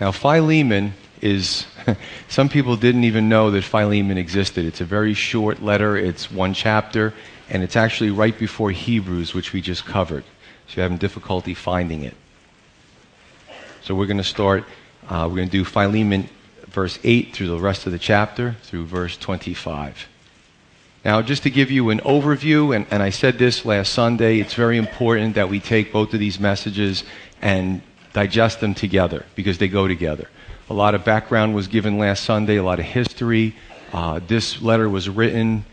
Now, Philemon is, some people didn't even know that Philemon existed. It's a very short letter, it's one chapter, and it's actually right before Hebrews, which we just covered. So you're having difficulty finding it. So we're going to start, uh, we're going to do Philemon verse 8 through the rest of the chapter, through verse 25. Now, just to give you an overview, and, and I said this last Sunday, it's very important that we take both of these messages and digest them together because they go together. A lot of background was given last Sunday, a lot of history. Uh, this letter was written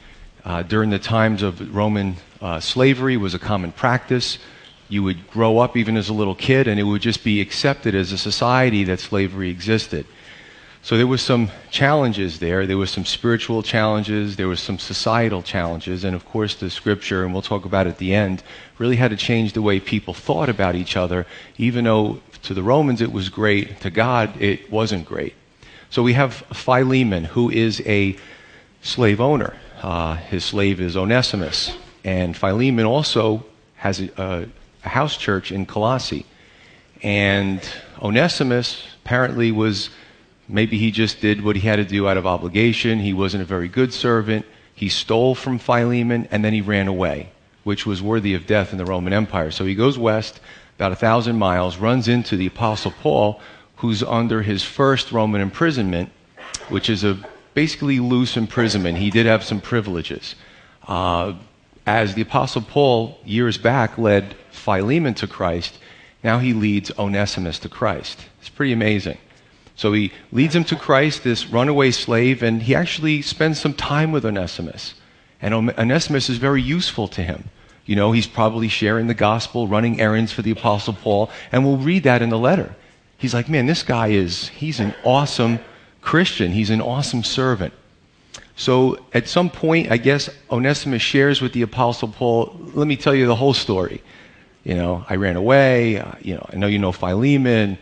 uh, during the times of Roman uh, slavery was a common practice. You would grow up even as a little kid, and it would just be accepted as a society that slavery existed. So there were some challenges there. There were some spiritual challenges. There were some societal challenges. And of course, the scripture, and we'll talk about at the end, really had to change the way people thought about each other. Even though to the Romans it was great, to God it wasn't great. So we have Philemon, who is a slave owner. Uh, his slave is Onesimus. And Philemon also has a, a, a house church in Colossae. And Onesimus apparently was Maybe he just did what he had to do out of obligation. He wasn't a very good servant. He stole from Philemon and then he ran away, which was worthy of death in the Roman Empire. So he goes west about a thousand miles, runs into the Apostle Paul, who's under his first Roman imprisonment, which is a basically loose imprisonment. He did have some privileges. Uh, as the Apostle Paul, years back, led Philemon to Christ, now he leads Onesimus to Christ. It's pretty amazing. So he leads him to Christ, this runaway slave, and he actually spends some time with Onesimus. And Onesimus is very useful to him. You know, he's probably sharing the gospel, running errands for the Apostle Paul, and we'll read that in the letter. He's like, man, this guy is, he's an awesome Christian. He's an awesome servant. So at some point, I guess Onesimus shares with the Apostle Paul, let me tell you the whole story. You know, I ran away. Uh, you know, I know you know Philemon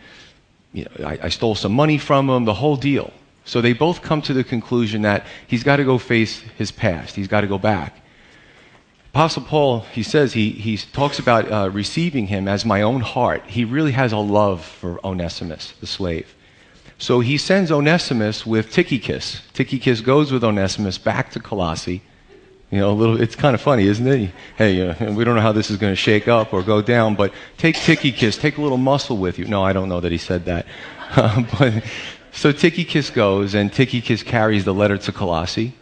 you know, I, I stole some money from him, the whole deal. So they both come to the conclusion that he's got to go face his past. He's got to go back. Apostle Paul, he says, he, he talks about uh, receiving him as my own heart. He really has a love for Onesimus, the slave. So he sends Onesimus with Tychicus. Tychicus goes with Onesimus back to Colossae. You know, a little, it's kind of funny, isn't it? Hey, uh, we don't know how this is going to shake up or go down, but take Tychicus, take a little muscle with you. No, I don't know that he said that. Uh, but, so Tychicus goes, and Tychicus carries the letter to Colossae,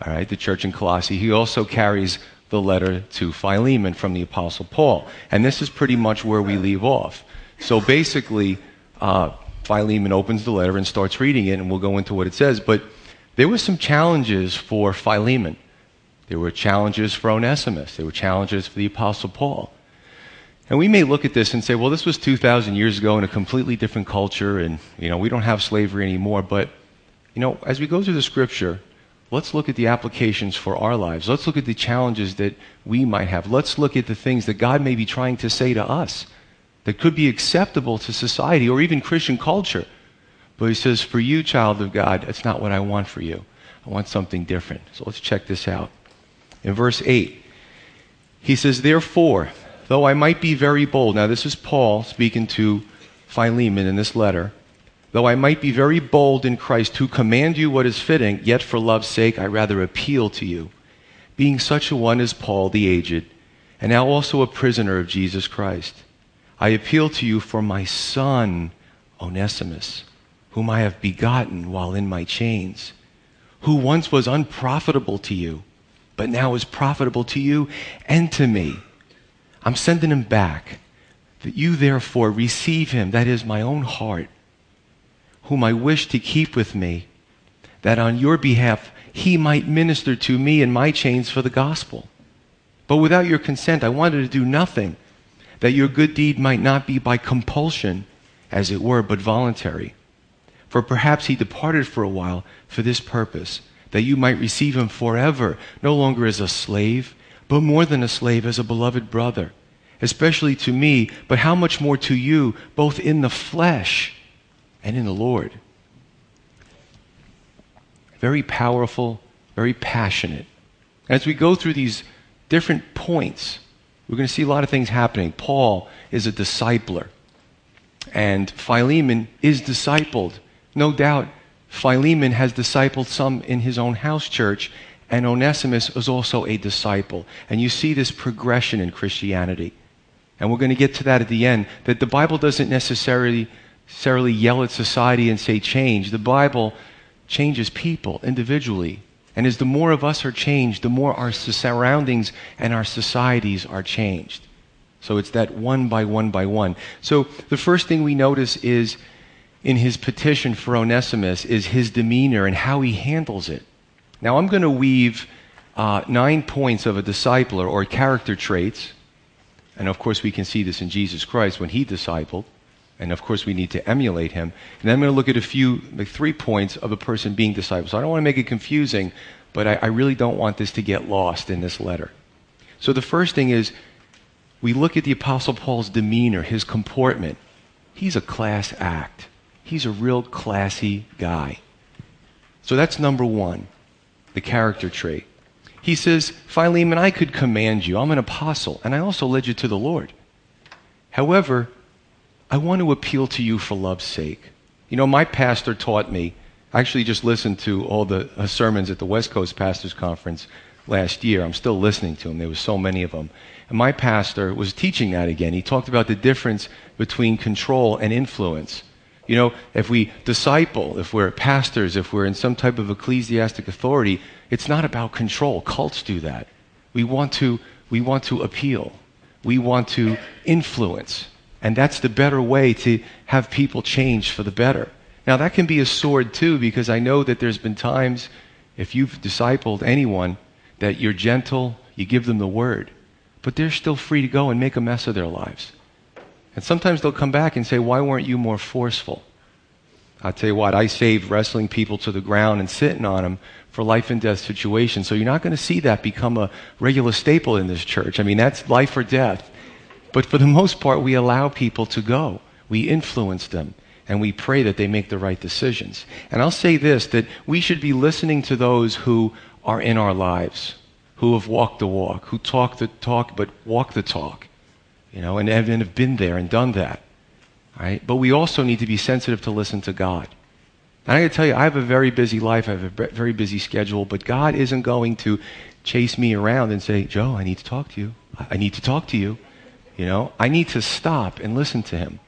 all right, the church in Colossae. He also carries the letter to Philemon from the Apostle Paul. And this is pretty much where we leave off. So basically, uh, Philemon opens the letter and starts reading it, and we'll go into what it says. But there were some challenges for Philemon. There were challenges for Onesimus. There were challenges for the Apostle Paul. And we may look at this and say, well, this was 2,000 years ago in a completely different culture, and, you know, we don't have slavery anymore. But, you know, as we go through the scripture, let's look at the applications for our lives. Let's look at the challenges that we might have. Let's look at the things that God may be trying to say to us that could be acceptable to society or even Christian culture. But he says, for you, child of God, that's not what I want for you. I want something different. So let's check this out in verse 8. He says, Therefore, though I might be very bold, now this is Paul speaking to Philemon in this letter, though I might be very bold in Christ to command you what is fitting, yet for love's sake I rather appeal to you, being such a one as Paul the aged, and now also a prisoner of Jesus Christ. I appeal to you for my son, Onesimus, whom I have begotten while in my chains, who once was unprofitable to you but now is profitable to you and to me. I'm sending him back, that you therefore receive him, that is my own heart, whom I wish to keep with me, that on your behalf he might minister to me in my chains for the gospel. But without your consent, I wanted to do nothing, that your good deed might not be by compulsion, as it were, but voluntary. For perhaps he departed for a while for this purpose that you might receive him forever, no longer as a slave, but more than a slave, as a beloved brother, especially to me, but how much more to you, both in the flesh and in the Lord. Very powerful, very passionate. As we go through these different points, we're going to see a lot of things happening. Paul is a discipler. And Philemon is discipled. No doubt, Philemon has discipled some in his own house church, and Onesimus is also a disciple. And you see this progression in Christianity. And we're going to get to that at the end, that the Bible doesn't necessarily, necessarily yell at society and say change. The Bible changes people individually. And as the more of us are changed, the more our surroundings and our societies are changed. So it's that one by one by one. So the first thing we notice is in his petition for Onesimus is his demeanor and how he handles it. Now I'm going to weave uh, nine points of a discipler or character traits. And of course, we can see this in Jesus Christ when he discipled. And of course, we need to emulate him. And then I'm going to look at a few, like three points of a person being discipled. So I don't want to make it confusing, but I, I really don't want this to get lost in this letter. So the first thing is we look at the Apostle Paul's demeanor, his comportment. He's a class act. He's a real classy guy. So that's number one, the character trait. He says, Philemon, I could command you. I'm an apostle, and I also led you to the Lord. However, I want to appeal to you for love's sake. You know, my pastor taught me, I actually just listened to all the uh, sermons at the West Coast Pastors Conference last year. I'm still listening to them. There were so many of them. And my pastor was teaching that again. He talked about the difference between control and influence. You know, if we disciple, if we're pastors, if we're in some type of ecclesiastic authority, it's not about control. Cults do that. We want to, we want to appeal. We want to influence. And that's the better way to have people change for the better. Now, that can be a sword too, because I know that there's been times, if you've discipled anyone, that you're gentle, you give them the word but they're still free to go and make a mess of their lives. And sometimes they'll come back and say, Why weren't you more forceful? I'll tell you what, I saved wrestling people to the ground and sitting on them for life and death situations. So you're not going to see that become a regular staple in this church. I mean, that's life or death. But for the most part, we allow people to go. We influence them and we pray that they make the right decisions. And I'll say this that we should be listening to those who are in our lives who have walked the walk, who talk the talk but walk the talk, you know, and, and have been there and done that. Right? But we also need to be sensitive to listen to God. And I got to tell you, I have a very busy life. I have a very busy schedule, but God isn't going to chase me around and say, Joe, I need to talk to you. I need to talk to you. You know, I need to stop and listen to him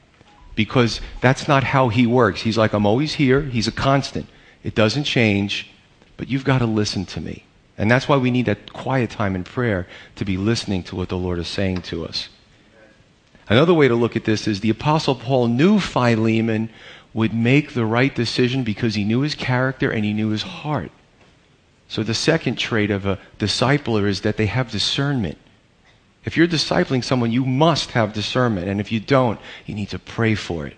because that's not how he works. He's like, I'm always here. He's a constant. It doesn't change, but you've got to listen to me. And that's why we need that quiet time in prayer to be listening to what the Lord is saying to us. Another way to look at this is the Apostle Paul knew Philemon would make the right decision because he knew his character and he knew his heart. So the second trait of a discipler is that they have discernment. If you're discipling someone, you must have discernment. And if you don't, you need to pray for it.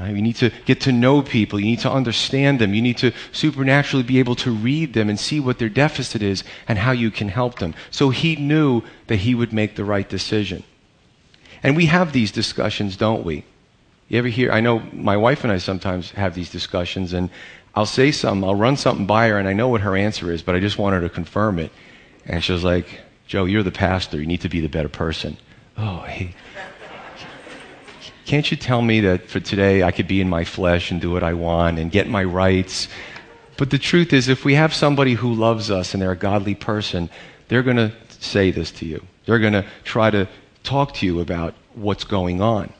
You need to get to know people. You need to understand them. You need to supernaturally be able to read them and see what their deficit is and how you can help them. So he knew that he would make the right decision. And we have these discussions, don't we? You ever hear? I know my wife and I sometimes have these discussions, and I'll say something, I'll run something by her, and I know what her answer is, but I just want her to confirm it. And she was like, Joe, you're the pastor. You need to be the better person. Oh, hey. Can't you tell me that for today I could be in my flesh and do what I want and get my rights? But the truth is, if we have somebody who loves us and they're a godly person, they're going to say this to you. They're going to try to talk to you about what's going on.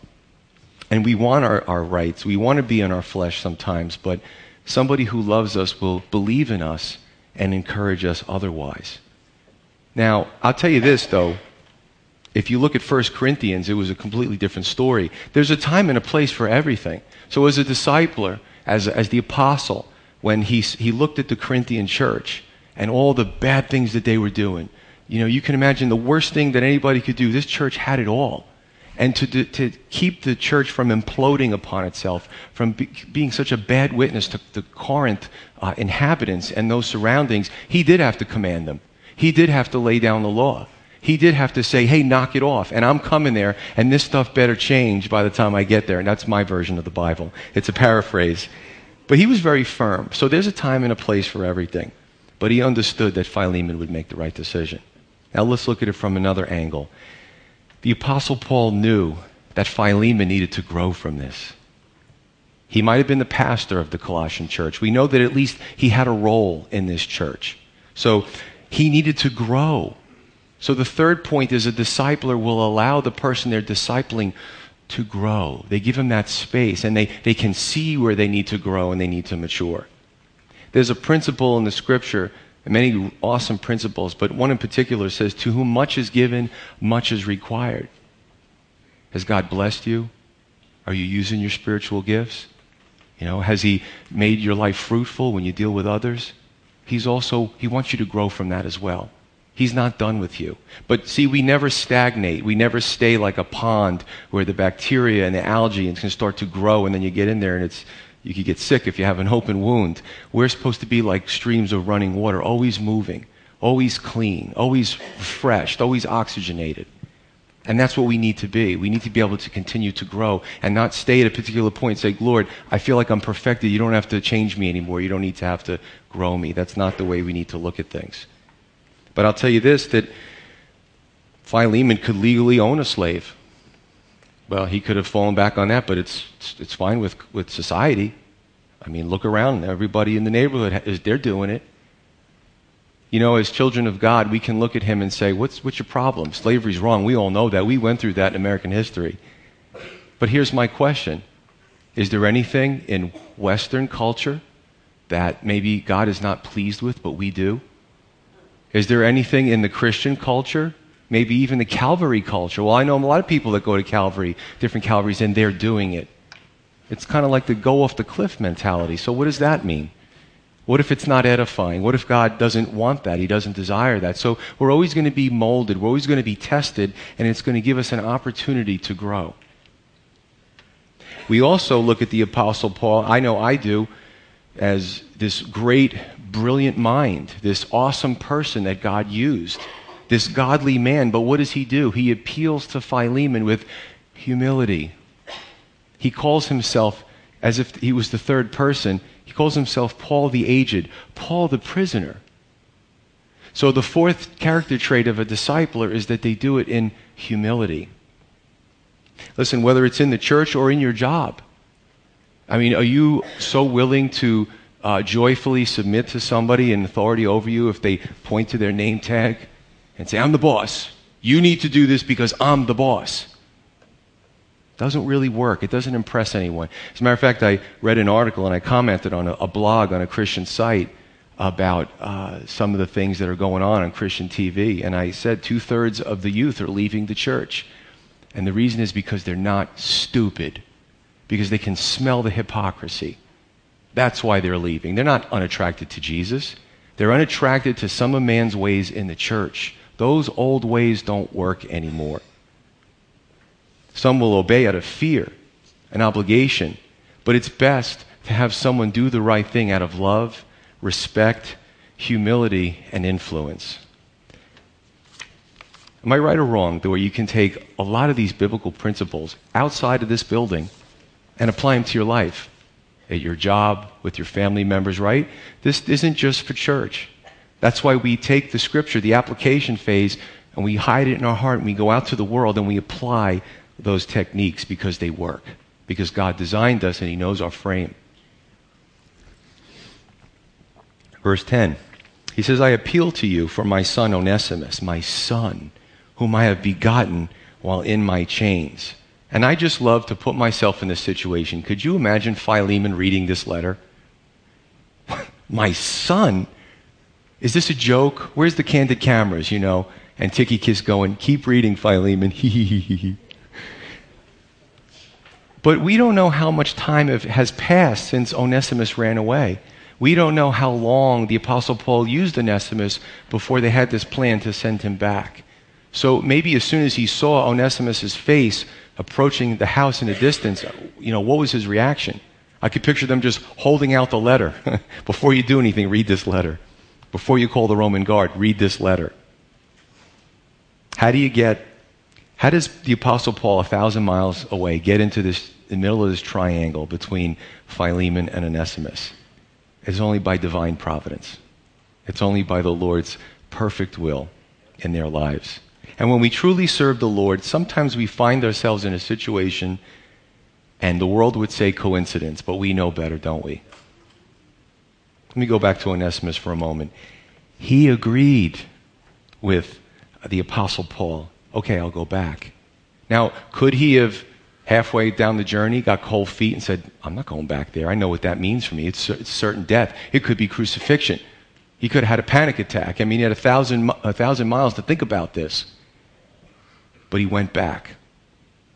And we want our, our rights. We want to be in our flesh sometimes, but somebody who loves us will believe in us and encourage us otherwise. Now, I'll tell you this, though. If you look at 1 Corinthians, it was a completely different story. There's a time and a place for everything. So, as a discipler, as, as the apostle, when he, he looked at the Corinthian church and all the bad things that they were doing, you know, you can imagine the worst thing that anybody could do. This church had it all. And to, to keep the church from imploding upon itself, from be, being such a bad witness to the Corinth uh, inhabitants and those surroundings, he did have to command them. He did have to lay down the law he did have to say, hey, knock it off. And I'm coming there, and this stuff better change by the time I get there. And that's my version of the Bible. It's a paraphrase. But he was very firm. So there's a time and a place for everything. But he understood that Philemon would make the right decision. Now let's look at it from another angle. The Apostle Paul knew that Philemon needed to grow from this. He might have been the pastor of the Colossian church. We know that at least he had a role in this church. So he needed to grow. So the third point is a discipler will allow the person they're discipling to grow. They give them that space and they, they can see where they need to grow and they need to mature. There's a principle in the scripture, many awesome principles, but one in particular says, To whom much is given, much is required. Has God blessed you? Are you using your spiritual gifts? You know, has He made your life fruitful when you deal with others? He's also, He wants you to grow from that as well. He's not done with you. But see, we never stagnate. We never stay like a pond where the bacteria and the algae can start to grow and then you get in there and it's, you could get sick if you have an open wound. We're supposed to be like streams of running water, always moving, always clean, always refreshed, always oxygenated. And that's what we need to be. We need to be able to continue to grow and not stay at a particular point and say, Lord, I feel like I'm perfected. You don't have to change me anymore. You don't need to have to grow me. That's not the way we need to look at things. But I'll tell you this that Philemon could legally own a slave. Well, he could have fallen back on that, but it's, it's fine with, with society. I mean, look around. Everybody in the neighborhood, is, they're doing it. You know, as children of God, we can look at him and say, what's, what's your problem? Slavery's wrong. We all know that. We went through that in American history. But here's my question Is there anything in Western culture that maybe God is not pleased with, but we do? Is there anything in the Christian culture, maybe even the Calvary culture? Well, I know a lot of people that go to Calvary, different Calvaries, and they're doing it. It's kind of like the go off the cliff mentality. So, what does that mean? What if it's not edifying? What if God doesn't want that? He doesn't desire that. So, we're always going to be molded, we're always going to be tested, and it's going to give us an opportunity to grow. We also look at the Apostle Paul, I know I do, as this great brilliant mind, this awesome person that God used, this godly man. But what does he do? He appeals to Philemon with humility. He calls himself, as if he was the third person, he calls himself Paul the aged, Paul the prisoner. So the fourth character trait of a discipler is that they do it in humility. Listen, whether it's in the church or in your job, I mean, are you so willing to uh, joyfully submit to somebody in authority over you if they point to their name tag and say, I'm the boss. You need to do this because I'm the boss. Doesn't really work. It doesn't impress anyone. As a matter of fact, I read an article and I commented on a, a blog on a Christian site about uh, some of the things that are going on on Christian TV. And I said two thirds of the youth are leaving the church. And the reason is because they're not stupid, because they can smell the hypocrisy. That's why they're leaving. They're not unattracted to Jesus. They're unattracted to some of man's ways in the church. Those old ways don't work anymore. Some will obey out of fear, an obligation, but it's best to have someone do the right thing out of love, respect, humility, and influence. Am I right or wrong that where you can take a lot of these biblical principles outside of this building and apply them to your life? at your job, with your family members, right? This isn't just for church. That's why we take the scripture, the application phase, and we hide it in our heart and we go out to the world and we apply those techniques because they work. Because God designed us and He knows our frame. Verse 10 He says, I appeal to you for my son Onesimus, my son, whom I have begotten while in my chains. And I just love to put myself in this situation. Could you imagine Philemon reading this letter? My son? Is this a joke? Where's the candid cameras, you know? And Tychicus going, keep reading, Philemon. but we don't know how much time has passed since Onesimus ran away. We don't know how long the Apostle Paul used Onesimus before they had this plan to send him back. So maybe as soon as he saw Onesimus' face, approaching the house in the distance, you know, what was his reaction? I could picture them just holding out the letter. Before you do anything, read this letter. Before you call the Roman guard, read this letter. How do you get, how does the Apostle Paul, a thousand miles away, get into this, the middle of this triangle between Philemon and Onesimus? It's only by divine providence. It's only by the Lord's perfect will in their lives. And when we truly serve the Lord, sometimes we find ourselves in a situation, and the world would say coincidence, but we know better, don't we? Let me go back to Onesimus for a moment. He agreed with the Apostle Paul. Okay, I'll go back. Now, could he have halfway down the journey got cold feet and said, I'm not going back there. I know what that means for me. It's, it's certain death. It could be crucifixion. He could have had a panic attack. I mean, he had a thousand, a thousand miles to think about this. But he went back.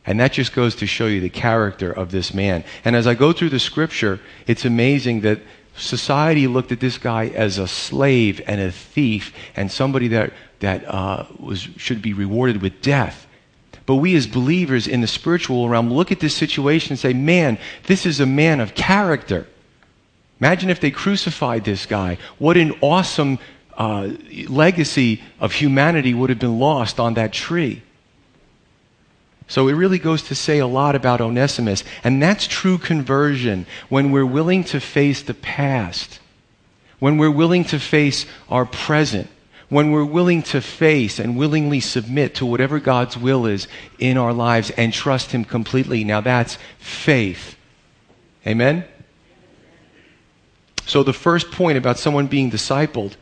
And that just goes to show you the character of this man. And as I go through the scripture, it's amazing that society looked at this guy as a slave and a thief and somebody that, that uh, was, should be rewarded with death. But we as believers in the spiritual realm look at this situation and say, man, this is a man of character. Imagine if they crucified this guy. What an awesome uh, legacy of humanity would have been lost on that tree. So it really goes to say a lot about Onesimus. And that's true conversion when we're willing to face the past, when we're willing to face our present, when we're willing to face and willingly submit to whatever God's will is in our lives and trust Him completely. Now that's faith. Amen? So the first point about someone being discipled,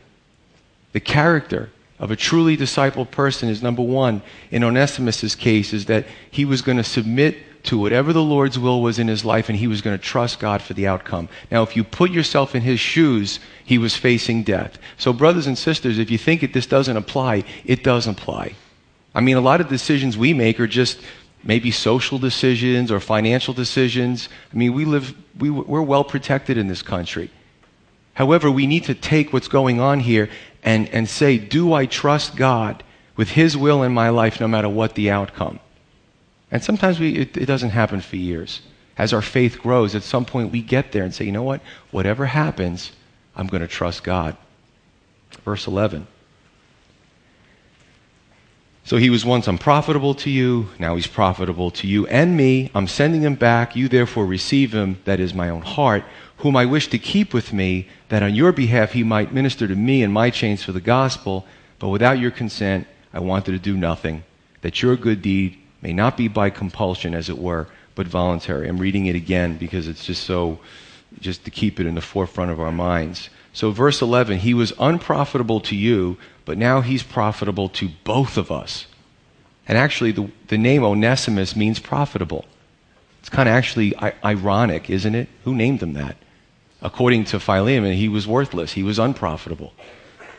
the character of a truly discipled person is number one, in Onesimus' case, is that he was going to submit to whatever the Lord's will was in his life and he was going to trust God for the outcome. Now, if you put yourself in his shoes, he was facing death. So, brothers and sisters, if you think that this doesn't apply, it does apply. I mean, a lot of decisions we make are just maybe social decisions or financial decisions. I mean, we live, we, we're well protected in this country. However, we need to take what's going on here and, and say, Do I trust God with His will in my life no matter what the outcome? And sometimes we, it, it doesn't happen for years. As our faith grows, at some point we get there and say, You know what? Whatever happens, I'm going to trust God. Verse 11. So he was once unprofitable to you, now he's profitable to you and me. I'm sending him back. You therefore receive him, that is my own heart, whom I wish to keep with me, that on your behalf he might minister to me in my chains for the gospel. But without your consent, I wanted to do nothing, that your good deed may not be by compulsion, as it were, but voluntary. I'm reading it again because it's just so, just to keep it in the forefront of our minds. So, verse 11, he was unprofitable to you, but now he's profitable to both of us. And actually, the, the name Onesimus means profitable. It's kind of actually ironic, isn't it? Who named him that? According to Philemon, he was worthless. He was unprofitable.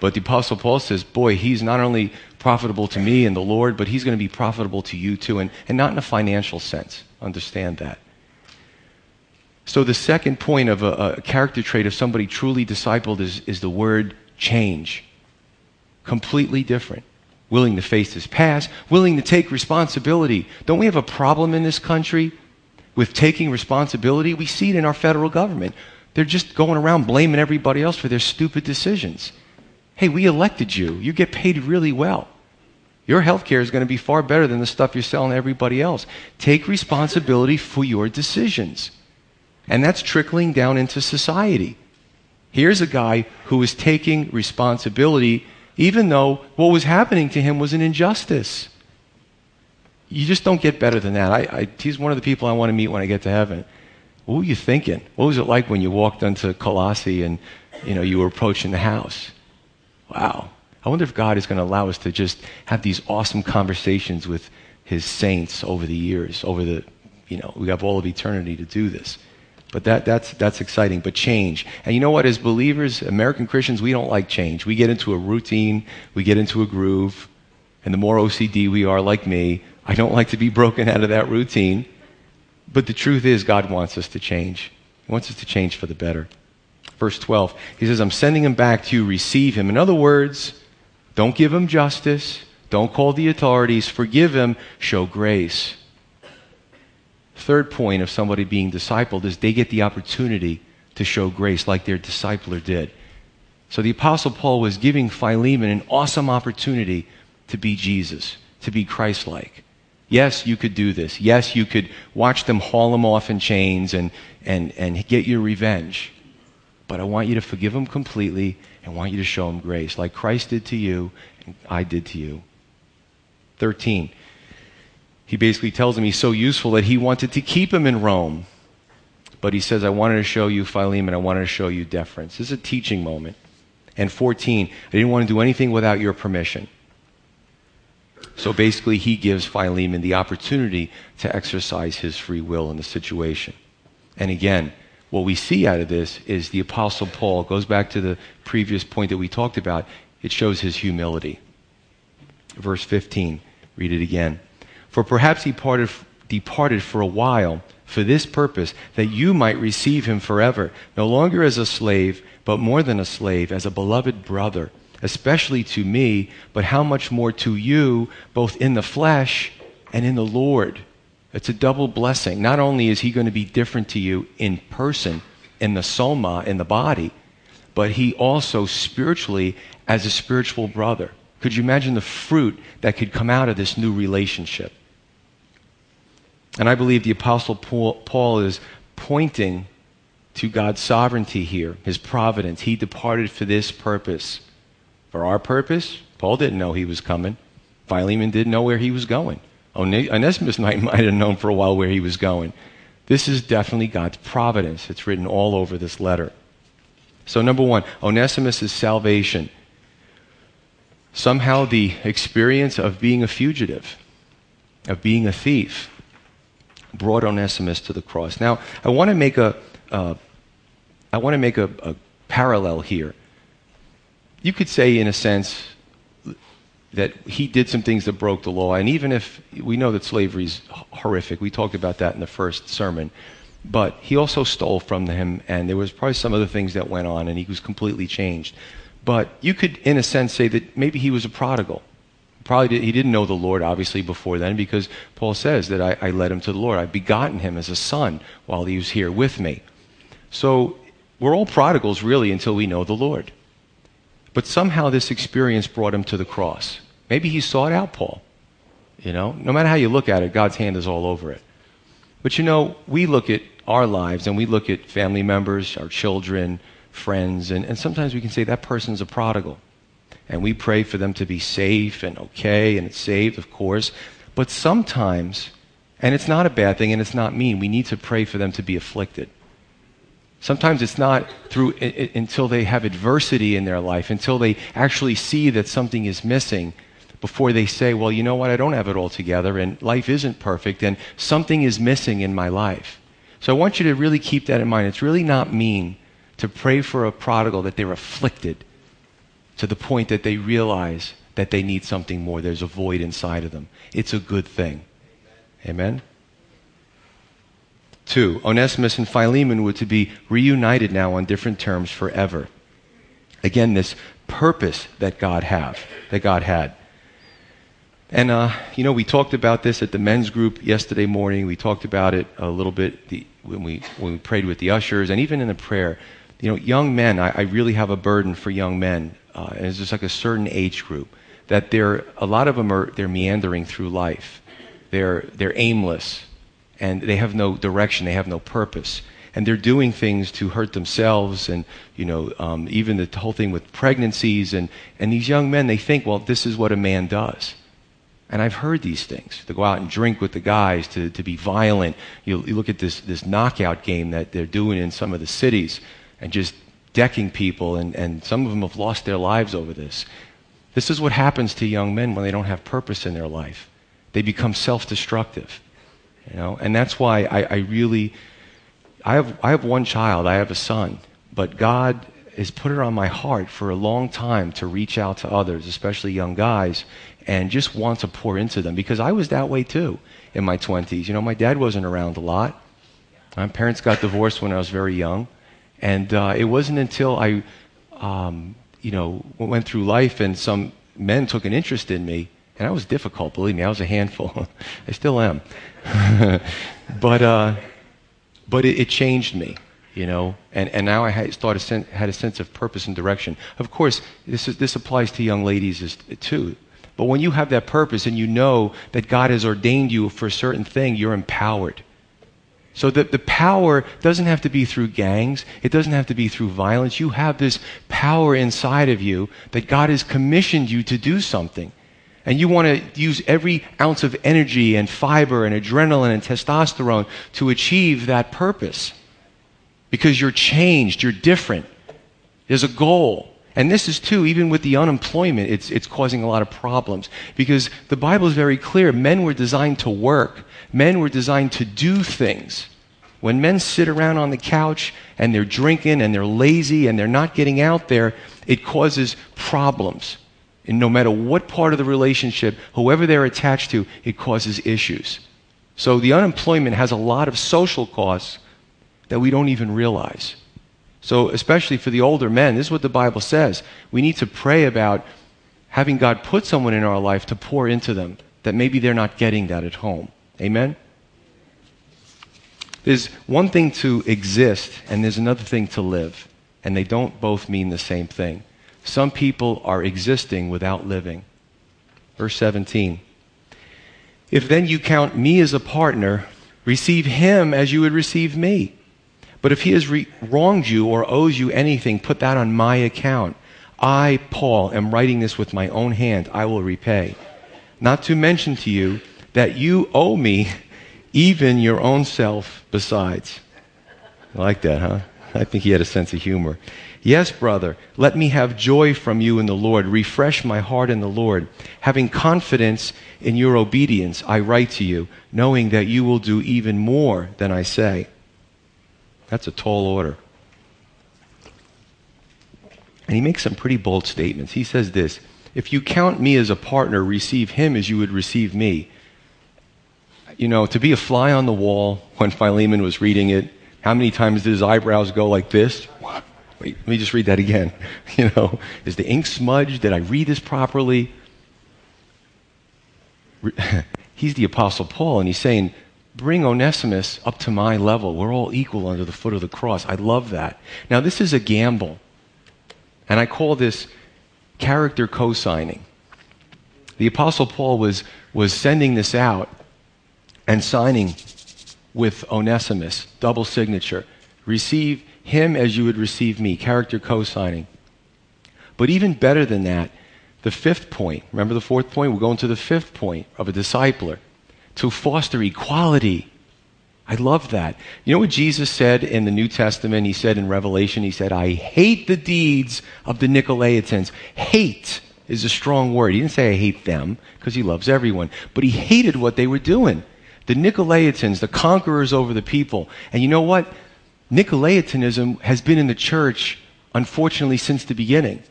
But the Apostle Paul says, boy, he's not only profitable to me and the Lord, but he's going to be profitable to you too, and, and not in a financial sense. Understand that. So, the second point of a, a character trait of somebody truly discipled is, is the word change. Completely different. Willing to face his past, willing to take responsibility. Don't we have a problem in this country with taking responsibility? We see it in our federal government. They're just going around blaming everybody else for their stupid decisions. Hey, we elected you. You get paid really well. Your health care is going to be far better than the stuff you're selling everybody else. Take responsibility for your decisions. And that's trickling down into society. Here's a guy who is taking responsibility even though what was happening to him was an injustice. You just don't get better than that. I, I, he's one of the people I want to meet when I get to heaven. What were you thinking? What was it like when you walked into Colossae and you know you were approaching the house? Wow. I wonder if God is going to allow us to just have these awesome conversations with his saints over the years, over the, you know, we have all of eternity to do this. But that, that's, that's exciting. But change. And you know what? As believers, American Christians, we don't like change. We get into a routine, we get into a groove. And the more OCD we are, like me, I don't like to be broken out of that routine. But the truth is, God wants us to change. He wants us to change for the better. Verse 12, he says, I'm sending him back to you, receive him. In other words, don't give him justice, don't call the authorities, forgive him, show grace. Third point of somebody being discipled is they get the opportunity to show grace like their discipler did. So the Apostle Paul was giving Philemon an awesome opportunity to be Jesus, to be Christ like. Yes, you could do this. Yes, you could watch them haul him off in chains and, and, and get your revenge. But I want you to forgive them completely and want you to show them grace, like Christ did to you and I did to you. 13. He basically tells him he's so useful that he wanted to keep him in Rome. But he says, I wanted to show you Philemon, I wanted to show you deference. This is a teaching moment. And 14, I didn't want to do anything without your permission. So basically, he gives Philemon the opportunity to exercise his free will in the situation. And again, what we see out of this is the Apostle Paul goes back to the previous point that we talked about. It shows his humility. Verse 15, read it again. For perhaps he parted, departed for a while for this purpose, that you might receive him forever, no longer as a slave, but more than a slave, as a beloved brother especially to me, but how much more to you, both in the flesh and in the Lord. It's a double blessing. Not only is he going to be different to you in person, in the soma, in the body, but he also spiritually, as a spiritual brother. Could you imagine the fruit that could come out of this new relationship? And I believe the Apostle Paul is pointing to God's sovereignty here, his providence. He departed for this purpose. For our purpose, Paul didn't know he was coming. Philemon didn't know where he was going. Onesimus might, might have known for a while where he was going. This is definitely God's providence. It's written all over this letter. So, number one, Onesimus' salvation. Somehow, the experience of being a fugitive, of being a thief, brought Onesimus to the cross. Now, I want to make a, uh, I want to make a, a parallel here you could say, in a sense, that he did some things that broke the law. And even if we know that slavery is horrific, we talked about that in the first sermon. But he also stole from him, and there was probably some other things that went on, and he was completely changed. But you could, in a sense, say that maybe he was a prodigal. Probably did, he didn't know the Lord, obviously, before then, because Paul says that I, I led him to the Lord. I begotten him as a son while he was here with me. So we're all prodigals, really, until we know the Lord. But somehow this experience brought him to the cross. Maybe he sought out Paul. You know, no matter how you look at it, God's hand is all over it. But you know, we look at our lives and we look at family members, our children, friends, and, and sometimes we can say that person's a prodigal. And we pray for them to be safe and okay and it's saved, of course. But sometimes, and it's not a bad thing and it's not mean, we need to pray for them to be afflicted. Sometimes it's not through it, until they have adversity in their life, until they actually see that something is missing before they say, Well, you know what? I don't have it all together, and life isn't perfect, and something is missing in my life. So I want you to really keep that in mind. It's really not mean to pray for a prodigal that they're afflicted to the point that they realize that they need something more. There's a void inside of them. It's a good thing. Amen? Two, Onesimus and Philemon were to be reunited now on different terms forever. Again, this purpose that God have, that God had. And uh, you know, we talked about this at the men's group yesterday morning. We talked about it a little bit the, when we when we prayed with the ushers, and even in the prayer. You know, young men, I, I really have a burden for young men, uh, and it's just like a certain age group that they're a lot of them are they're meandering through life. They're they're aimless and they have no direction, they have no purpose. And they're doing things to hurt themselves, and you know, um, even the whole thing with pregnancies. And, and these young men, they think, well, this is what a man does. And I've heard these things to go out and drink with the guys, to, to be violent. You, you look at this, this knockout game that they're doing in some of the cities and just decking people, and, and some of them have lost their lives over this. This is what happens to young men when they don't have purpose in their life. They become self destructive. You know, and that's why I, I really, I have, I have one child, I have a son, but God has put it on my heart for a long time to reach out to others, especially young guys, and just want to pour into them because I was that way too in my 20s. You know, my dad wasn't around a lot. My parents got divorced when I was very young, and uh, it wasn't until I, um, you know, went through life and some men took an interest in me and I was difficult, believe me, I was a handful. I still am. but uh, but it, it, changed me, you know, and, and now I had, started had a sense of purpose and direction. Of course, this, is, this applies to young ladies as, too. But when you have that purpose and you know that God has ordained you for a certain thing, you're empowered. So that the power doesn't have to be through gangs. It doesn't have to be through violence. You have this power inside of you that God has commissioned you to do something. And you want to use every ounce of energy and fiber and adrenaline and testosterone to achieve that purpose. Because you're changed, you're different. There's a goal. And this is too, even with the unemployment, it's, it's causing a lot of problems. Because the Bible is very clear. Men were designed to work. Men were designed to do things. When men sit around on the couch and they're drinking and they're lazy and they're not getting out there, it causes problems. And no matter what part of the relationship, whoever they're attached to, it causes issues. So the unemployment has a lot of social costs that we don't even realize. So, especially for the older men, this is what the Bible says. We need to pray about having God put someone in our life to pour into them that maybe they're not getting that at home. Amen? There's one thing to exist, and there's another thing to live, and they don't both mean the same thing. Some people are existing without living. Verse 17. If then you count me as a partner, receive him as you would receive me. But if he has re- wronged you or owes you anything, put that on my account. I, Paul, am writing this with my own hand. I will repay. Not to mention to you that you owe me even your own self besides. I like that, huh? I think he had a sense of humor. Yes, brother, let me have joy from you in the Lord. Refresh my heart in the Lord. Having confidence in your obedience, I write to you, knowing that you will do even more than I say. That's a tall order. And he makes some pretty bold statements. He says this If you count me as a partner, receive him as you would receive me. You know, to be a fly on the wall when Philemon was reading it, how many times did his eyebrows go like this? Wait, let me just read that again. You know, is the ink smudged? Did I read this properly? He's the Apostle Paul, and he's saying, Bring Onesimus up to my level. We're all equal under the foot of the cross. I love that. Now, this is a gamble, and I call this character co signing. The Apostle Paul was, was sending this out and signing with Onesimus, double signature. Receive him as you would receive me, character co signing. But even better than that, the fifth point, remember the fourth point? We're going to the fifth point of a discipler to foster equality. I love that. You know what Jesus said in the New Testament? He said in Revelation, He said, I hate the deeds of the Nicolaitans. Hate is a strong word. He didn't say I hate them because He loves everyone, but He hated what they were doing. The Nicolaitans, the conquerors over the people. And you know what? Nicolaitanism has been in the church, unfortunately, since the beginning.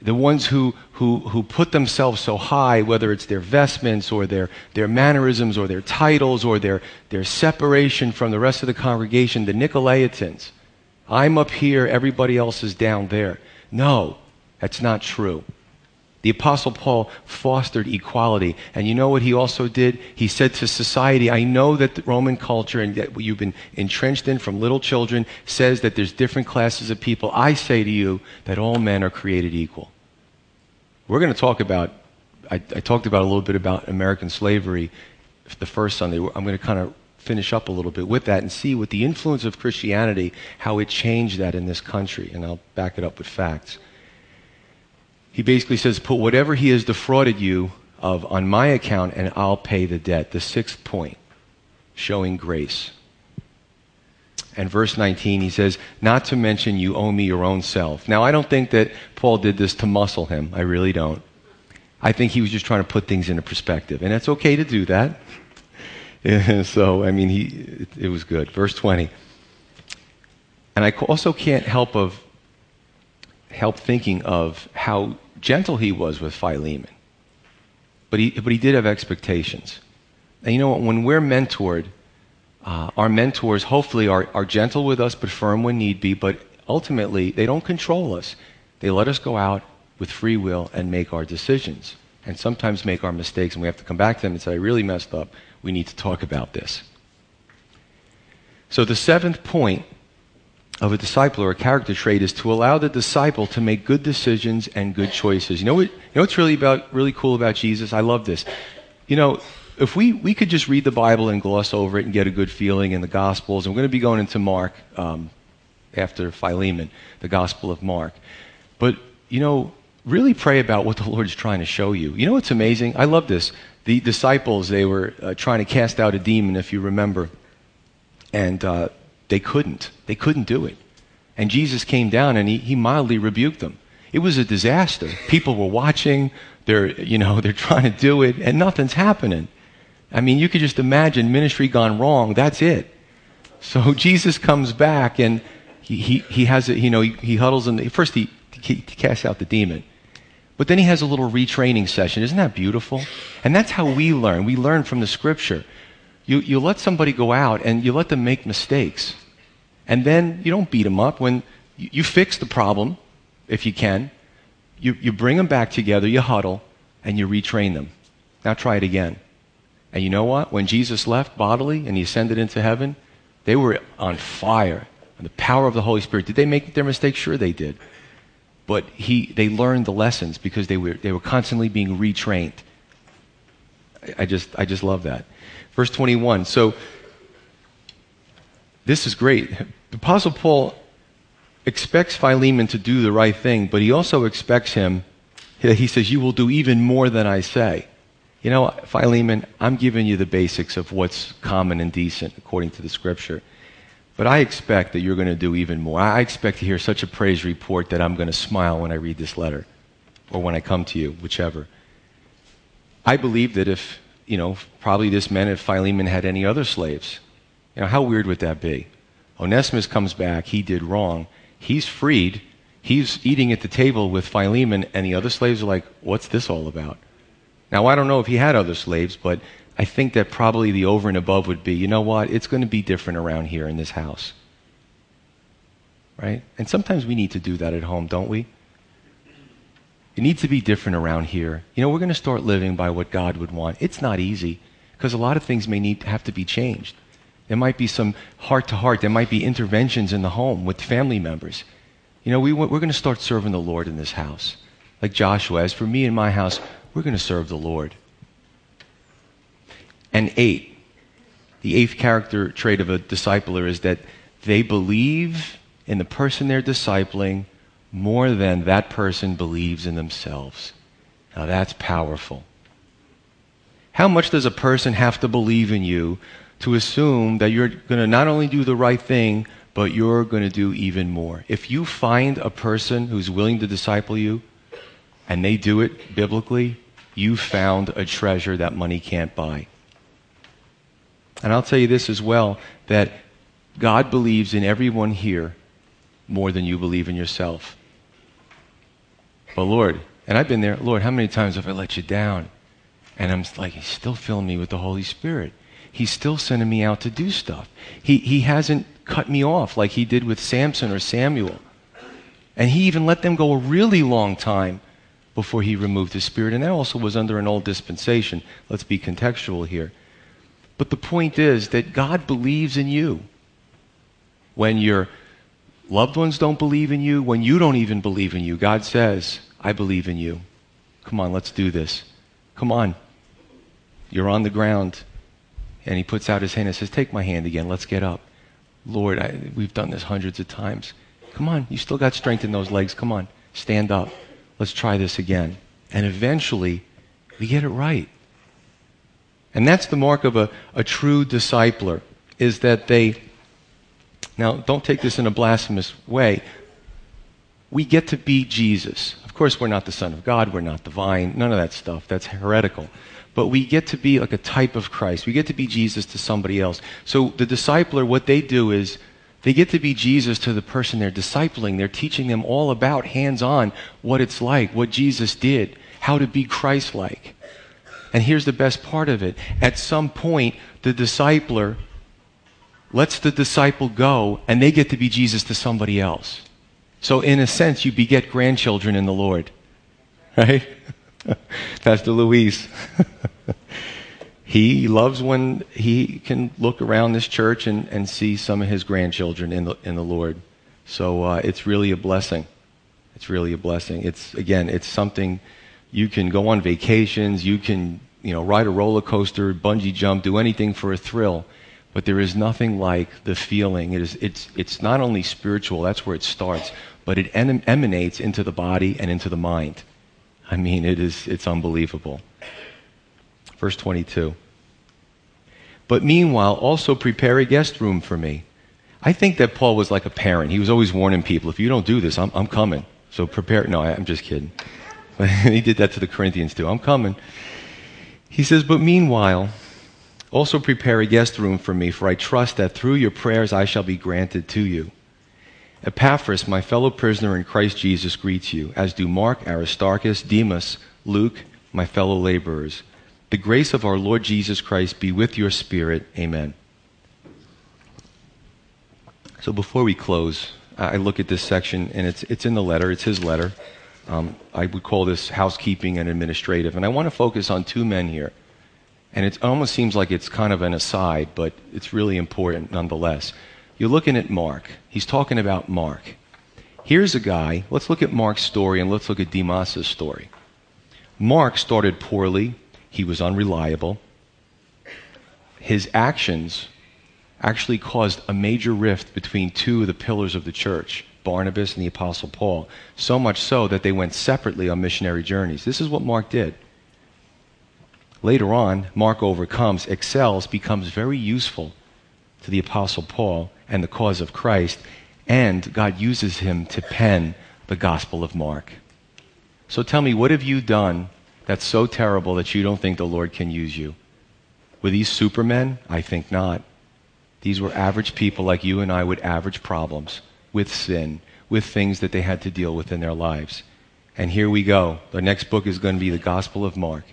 The ones who, who, who put themselves so high, whether it's their vestments or their, their mannerisms or their titles or their, their separation from the rest of the congregation, the Nicolaitans. I'm up here, everybody else is down there. No, that's not true. The Apostle Paul fostered equality. And you know what he also did? He said to society, I know that the Roman culture and that you've been entrenched in from little children says that there's different classes of people. I say to you that all men are created equal. We're going to talk about, I, I talked about a little bit about American slavery the first Sunday. I'm going to kind of finish up a little bit with that and see what the influence of Christianity, how it changed that in this country. And I'll back it up with facts he basically says, Put whatever he has defrauded you of on my account, and I'll pay the debt. The sixth point, showing grace. And verse 19, he says, Not to mention you owe me your own self. Now, I don't think that Paul did this to muscle him. I really don't. I think he was just trying to put things into perspective. And it's okay to do that. so, I mean, he, it, it was good. Verse 20. And I also can't help of help thinking of how gentle he was with Philemon. But he, but he did have expectations. And you know what? When we're mentored, uh, our mentors hopefully are, are gentle with us but firm when need be, but ultimately they don't control us. They let us go out with free will and make our decisions. And sometimes make our mistakes, and we have to come back to them and say, I really messed up. We need to talk about this. So, the seventh point of a disciple or a character trait is to allow the disciple to make good decisions and good choices. You know what? You know what's really about really cool about Jesus? I love this. You know, if we we could just read the Bible and gloss over it and get a good feeling in the Gospels, and we're going to be going into Mark um, after Philemon, the Gospel of Mark. But you know, really pray about what the Lord's trying to show you. You know what's amazing? I love this. The disciples, they were uh, trying to cast out a demon, if you remember, and uh, they couldn't. They couldn't do it. And Jesus came down and he, he mildly rebuked them. It was a disaster. People were watching. They're, you know, they're trying to do it, and nothing's happening. I mean, you could just imagine ministry gone wrong. That's it. So Jesus comes back and he, he, he has it, you know, he, he huddles. The, first, he, he casts out the demon. But then he has a little retraining session. Isn't that beautiful? And that's how we learn. We learn from the scripture. You, you let somebody go out and you let them make mistakes. And then you don't beat them up. When you, you fix the problem, if you can, you, you bring them back together, you huddle, and you retrain them. Now try it again. And you know what? When Jesus left bodily and he ascended into heaven, they were on fire. And the power of the Holy Spirit. Did they make their mistakes? Sure they did. But he, they learned the lessons because they were, they were constantly being retrained. I, just, I just love that. Verse 21. So, this is great. The Apostle Paul expects Philemon to do the right thing, but he also expects him, he says, You will do even more than I say. You know, Philemon, I'm giving you the basics of what's common and decent according to the scripture. But I expect that you're going to do even more. I expect to hear such a praise report that I'm going to smile when I read this letter or when I come to you, whichever. I believe that if, you know, probably this meant if Philemon had any other slaves, you know, how weird would that be? Onesimus comes back, he did wrong, he's freed, he's eating at the table with Philemon, and the other slaves are like, what's this all about? Now, I don't know if he had other slaves, but I think that probably the over and above would be, you know what, it's going to be different around here in this house. Right? And sometimes we need to do that at home, don't we? It needs to be different around here. You know, we're going to start living by what God would want. It's not easy because a lot of things may need have to be changed. There might be some heart to heart. There might be interventions in the home with family members. You know, we, we're going to start serving the Lord in this house. Like Joshua, as for me and my house, we're going to serve the Lord. And eight, the eighth character trait of a discipler is that they believe in the person they're discipling more than that person believes in themselves. Now that's powerful. How much does a person have to believe in you to assume that you're going to not only do the right thing, but you're going to do even more. If you find a person who's willing to disciple you and they do it biblically, you found a treasure that money can't buy. And I'll tell you this as well that God believes in everyone here more than you believe in yourself. But Lord, and I've been there, Lord, how many times have I let you down? And I'm like, He's still filling me with the Holy Spirit. He's still sending me out to do stuff. He, he hasn't cut me off like he did with Samson or Samuel. And he even let them go a really long time before he removed his spirit. And that also was under an old dispensation. Let's be contextual here. But the point is that God believes in you. When your loved ones don't believe in you, when you don't even believe in you, God says, I believe in you. Come on, let's do this. Come on. You're on the ground. And he puts out his hand and says, Take my hand again. Let's get up. Lord, I, we've done this hundreds of times. Come on. You still got strength in those legs. Come on. Stand up. Let's try this again. And eventually, we get it right. And that's the mark of a, a true discipler, is that they, now don't take this in a blasphemous way, we get to be Jesus. Of course, we're not the Son of God, we're not divine, none of that stuff. That's heretical but we get to be like a type of Christ. We get to be Jesus to somebody else. So the discipler, what they do is they get to be Jesus to the person they're discipling. They're teaching them all about hands on what it's like, what Jesus did, how to be Christ like. And here's the best part of it. At some point, the discipler lets the disciple go, and they get to be Jesus to somebody else. So, in a sense, you beget grandchildren in the Lord. Right? Pastor Luis. he loves when he can look around this church and, and see some of his grandchildren in the, in the Lord. So uh, it's really a blessing. It's really a blessing. It's, again, it's something you can go on vacations, you can, you know, ride a roller coaster, bungee jump, do anything for a thrill. But there is nothing like the feeling. It is, it's, it's not only spiritual, that's where it starts, but it em- emanates into the body and into the mind. I mean, it is, it's unbelievable. Verse 22. But meanwhile, also prepare a guest room for me. I think that Paul was like a parent. He was always warning people, if you don't do this, I'm, I'm coming. So prepare. No, I, I'm just kidding. he did that to the Corinthians too. I'm coming. He says, But meanwhile, also prepare a guest room for me, for I trust that through your prayers I shall be granted to you. Epaphras, my fellow prisoner in Christ Jesus, greets you, as do Mark, Aristarchus, Demas, Luke, my fellow laborers. The grace of our Lord Jesus Christ be with your spirit. Amen. So before we close, I look at this section, and it's, it's in the letter, it's his letter. Um, I would call this housekeeping and administrative. And I want to focus on two men here. And it almost seems like it's kind of an aside, but it's really important nonetheless. You're looking at Mark. He's talking about Mark. Here's a guy. Let's look at Mark's story and let's look at Demas's story. Mark started poorly. He was unreliable. His actions actually caused a major rift between two of the pillars of the church, Barnabas and the Apostle Paul, so much so that they went separately on missionary journeys. This is what Mark did. Later on, Mark overcomes, excels, becomes very useful to the Apostle Paul, and the cause of Christ, and God uses him to pen the Gospel of Mark. So tell me, what have you done that's so terrible that you don't think the Lord can use you? Were these supermen? I think not. These were average people like you and I with average problems, with sin, with things that they had to deal with in their lives. And here we go. The next book is going to be the Gospel of Mark.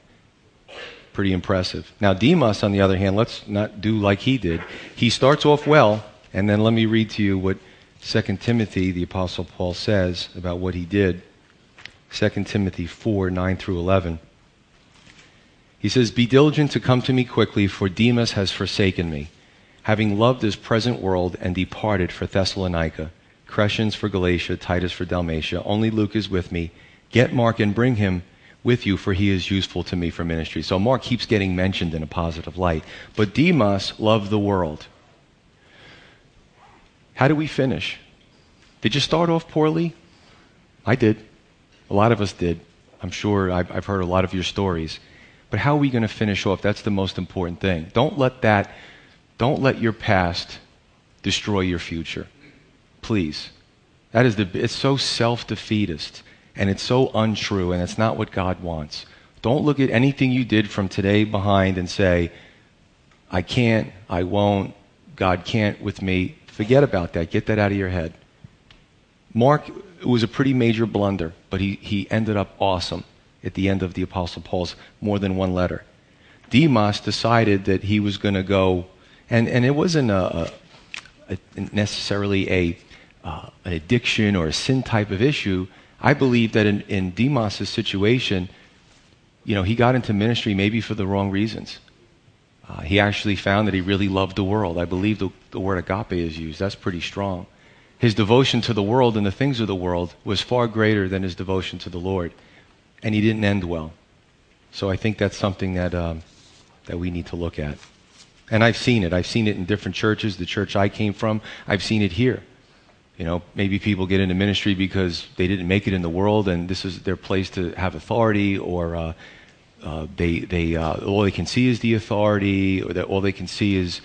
Pretty impressive. Now, Demas, on the other hand, let's not do like he did. He starts off well, and then let me read to you what 2 Timothy, the Apostle Paul, says about what he did. 2 Timothy 4 9 through 11. He says, Be diligent to come to me quickly, for Demas has forsaken me, having loved this present world and departed for Thessalonica. Crescens for Galatia, Titus for Dalmatia. Only Luke is with me. Get Mark and bring him with you, for he is useful to me for ministry. So Mark keeps getting mentioned in a positive light. But Demas loved the world. How do we finish? Did you start off poorly? I did. A lot of us did. I'm sure I've, I've heard a lot of your stories. But how are we going to finish off? That's the most important thing. Don't let that, don't let your past destroy your future. Please. That is the, it's so self defeatist and it's so untrue and it's not what God wants. Don't look at anything you did from today behind and say, I can't, I won't, God can't with me. Forget about that. Get that out of your head. Mark was a pretty major blunder, but he, he ended up awesome at the end of the Apostle Paul's more than one letter. Demas decided that he was going to go, and, and it wasn't a, a, a necessarily a, uh, an addiction or a sin type of issue. I believe that in, in Demas' situation, you know, he got into ministry maybe for the wrong reasons. Uh, he actually found that he really loved the world. I believe the, the word agape is used. That's pretty strong. His devotion to the world and the things of the world was far greater than his devotion to the Lord. And he didn't end well. So I think that's something that, um, that we need to look at. And I've seen it. I've seen it in different churches. The church I came from, I've seen it here. You know, maybe people get into ministry because they didn't make it in the world and this is their place to have authority or uh, uh, they, they, uh, all they can see is the authority, or that all they can see is,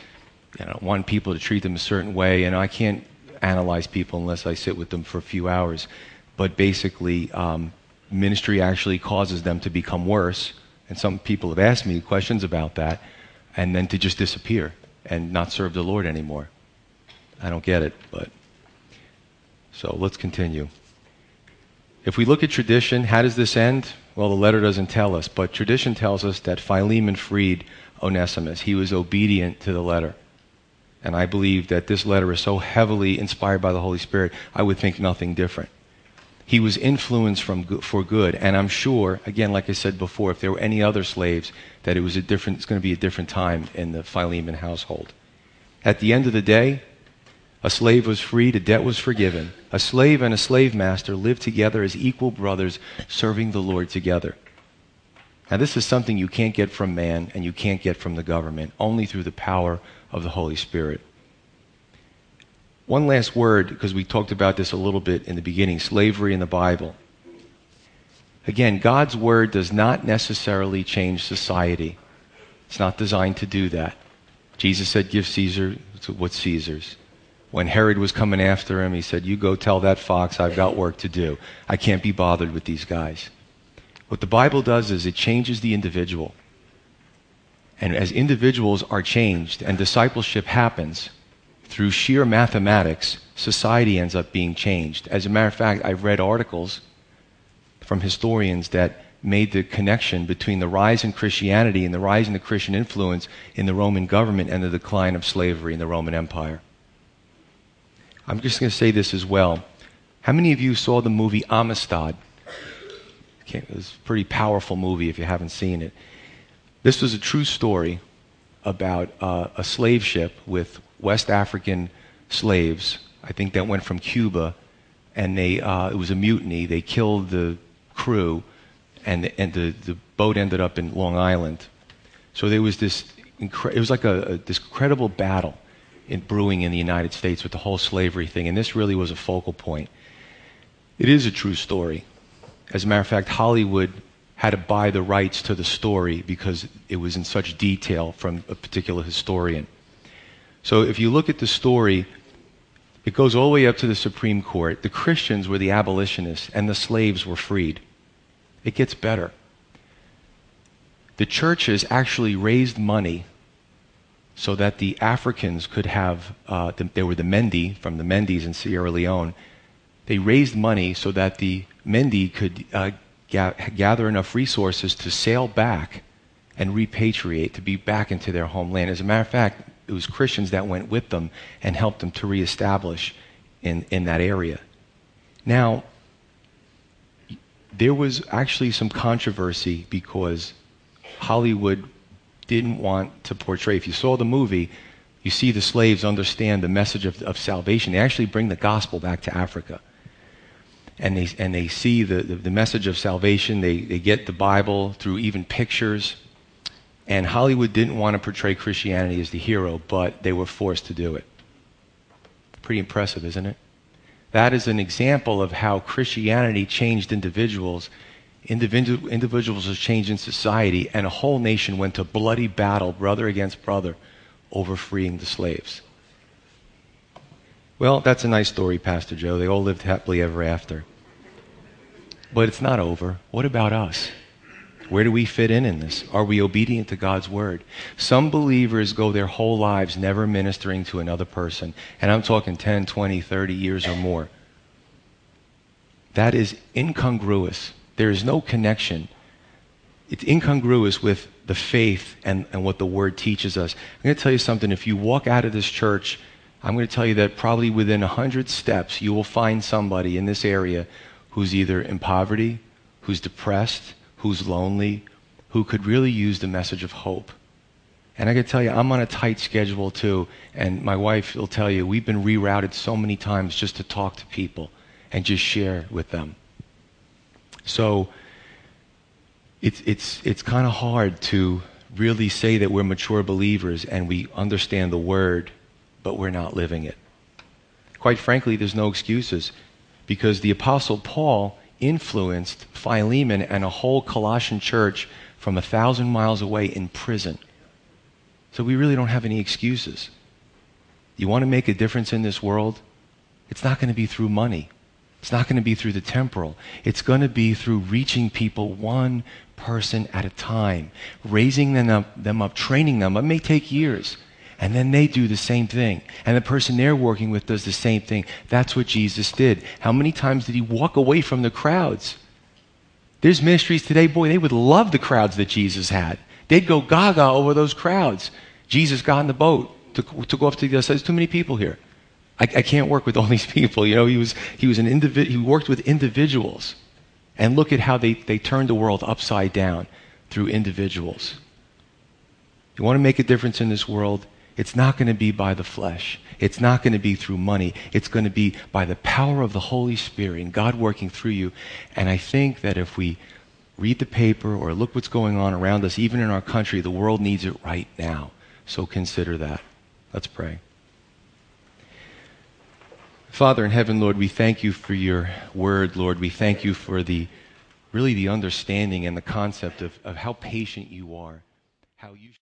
you know, want people to treat them a certain way. And I can't analyze people unless I sit with them for a few hours. But basically, um, ministry actually causes them to become worse. And some people have asked me questions about that, and then to just disappear and not serve the Lord anymore. I don't get it, but. So let's continue. If we look at tradition, how does this end? Well, the letter doesn't tell us, but tradition tells us that Philemon freed Onesimus. He was obedient to the letter. And I believe that this letter is so heavily inspired by the Holy Spirit, I would think nothing different. He was influenced from, for good, and I'm sure, again, like I said before, if there were any other slaves, that it was a different, it's going to be a different time in the Philemon household. At the end of the day, a slave was freed, a debt was forgiven. A slave and a slave master lived together as equal brothers, serving the Lord together. Now, this is something you can't get from man and you can't get from the government, only through the power of the Holy Spirit. One last word, because we talked about this a little bit in the beginning slavery in the Bible. Again, God's word does not necessarily change society. It's not designed to do that. Jesus said, Give Caesar what's Caesar's. When Herod was coming after him, he said, You go tell that fox I've got work to do. I can't be bothered with these guys. What the Bible does is it changes the individual. And as individuals are changed and discipleship happens through sheer mathematics, society ends up being changed. As a matter of fact, I've read articles from historians that made the connection between the rise in Christianity and the rise in the Christian influence in the Roman government and the decline of slavery in the Roman Empire. I'm just going to say this as well. How many of you saw the movie Amistad? It was a pretty powerful movie if you haven't seen it. This was a true story about uh, a slave ship with West African slaves. I think that went from Cuba, and they, uh, it was a mutiny. They killed the crew, and, the, and the, the boat ended up in Long Island. So there was this, incre- it was like a, a, this incredible battle in brewing in the United States with the whole slavery thing, and this really was a focal point. It is a true story. As a matter of fact, Hollywood had to buy the rights to the story because it was in such detail from a particular historian. So if you look at the story, it goes all the way up to the Supreme Court. The Christians were the abolitionists, and the slaves were freed. It gets better. The churches actually raised money so that the Africans could have, uh, the, they were the Mendi from the Mendis in Sierra Leone. They raised money so that the Mendi could uh, ga- gather enough resources to sail back and repatriate, to be back into their homeland. As a matter of fact, it was Christians that went with them and helped them to reestablish in, in that area. Now, there was actually some controversy because Hollywood didn't want to portray. If you saw the movie, you see the slaves understand the message of, of salvation. They actually bring the gospel back to Africa. And they, and they see the, the, the message of salvation. They, they get the Bible through even pictures. And Hollywood didn't want to portray Christianity as the hero, but they were forced to do it. Pretty impressive, isn't it? That is an example of how Christianity changed individuals. Individu- individuals have changed in society, and a whole nation went to bloody battle, brother against brother, over freeing the slaves. Well, that's a nice story, Pastor Joe. They all lived happily ever after. But it's not over. What about us? Where do we fit in in this? Are we obedient to God's word? Some believers go their whole lives never ministering to another person, and I'm talking 10, 20, 30 years or more. That is incongruous. There is no connection. It's incongruous with the faith and, and what the word teaches us. I'm going to tell you something. If you walk out of this church, I'm going to tell you that probably within 100 steps, you will find somebody in this area who's either in poverty, who's depressed, who's lonely, who could really use the message of hope. And I can tell you, I'm on a tight schedule too. And my wife will tell you, we've been rerouted so many times just to talk to people and just share with them. So it's, it's, it's kind of hard to really say that we're mature believers and we understand the word, but we're not living it. Quite frankly, there's no excuses because the Apostle Paul influenced Philemon and a whole Colossian church from a thousand miles away in prison. So we really don't have any excuses. You want to make a difference in this world? It's not going to be through money. It's not going to be through the temporal. It's going to be through reaching people one person at a time, raising them up, them up training them. It may take years. And then they do the same thing. And the person they're working with does the same thing. That's what Jesus did. How many times did he walk away from the crowds? There's ministries today, boy, they would love the crowds that Jesus had. They'd go gaga over those crowds. Jesus got in the boat to, to go off to the other side. There's too many people here. I, I can't work with all these people. You know, he was, he was an individ, he worked with individuals. And look at how they, they turned the world upside down through individuals. You want to make a difference in this world? It's not going to be by the flesh. It's not going to be through money. It's going to be by the power of the Holy Spirit and God working through you. And I think that if we read the paper or look what's going on around us, even in our country, the world needs it right now. So consider that. Let's pray. Father in heaven, Lord, we thank you for your word, Lord. We thank you for the really the understanding and the concept of, of how patient you are, how you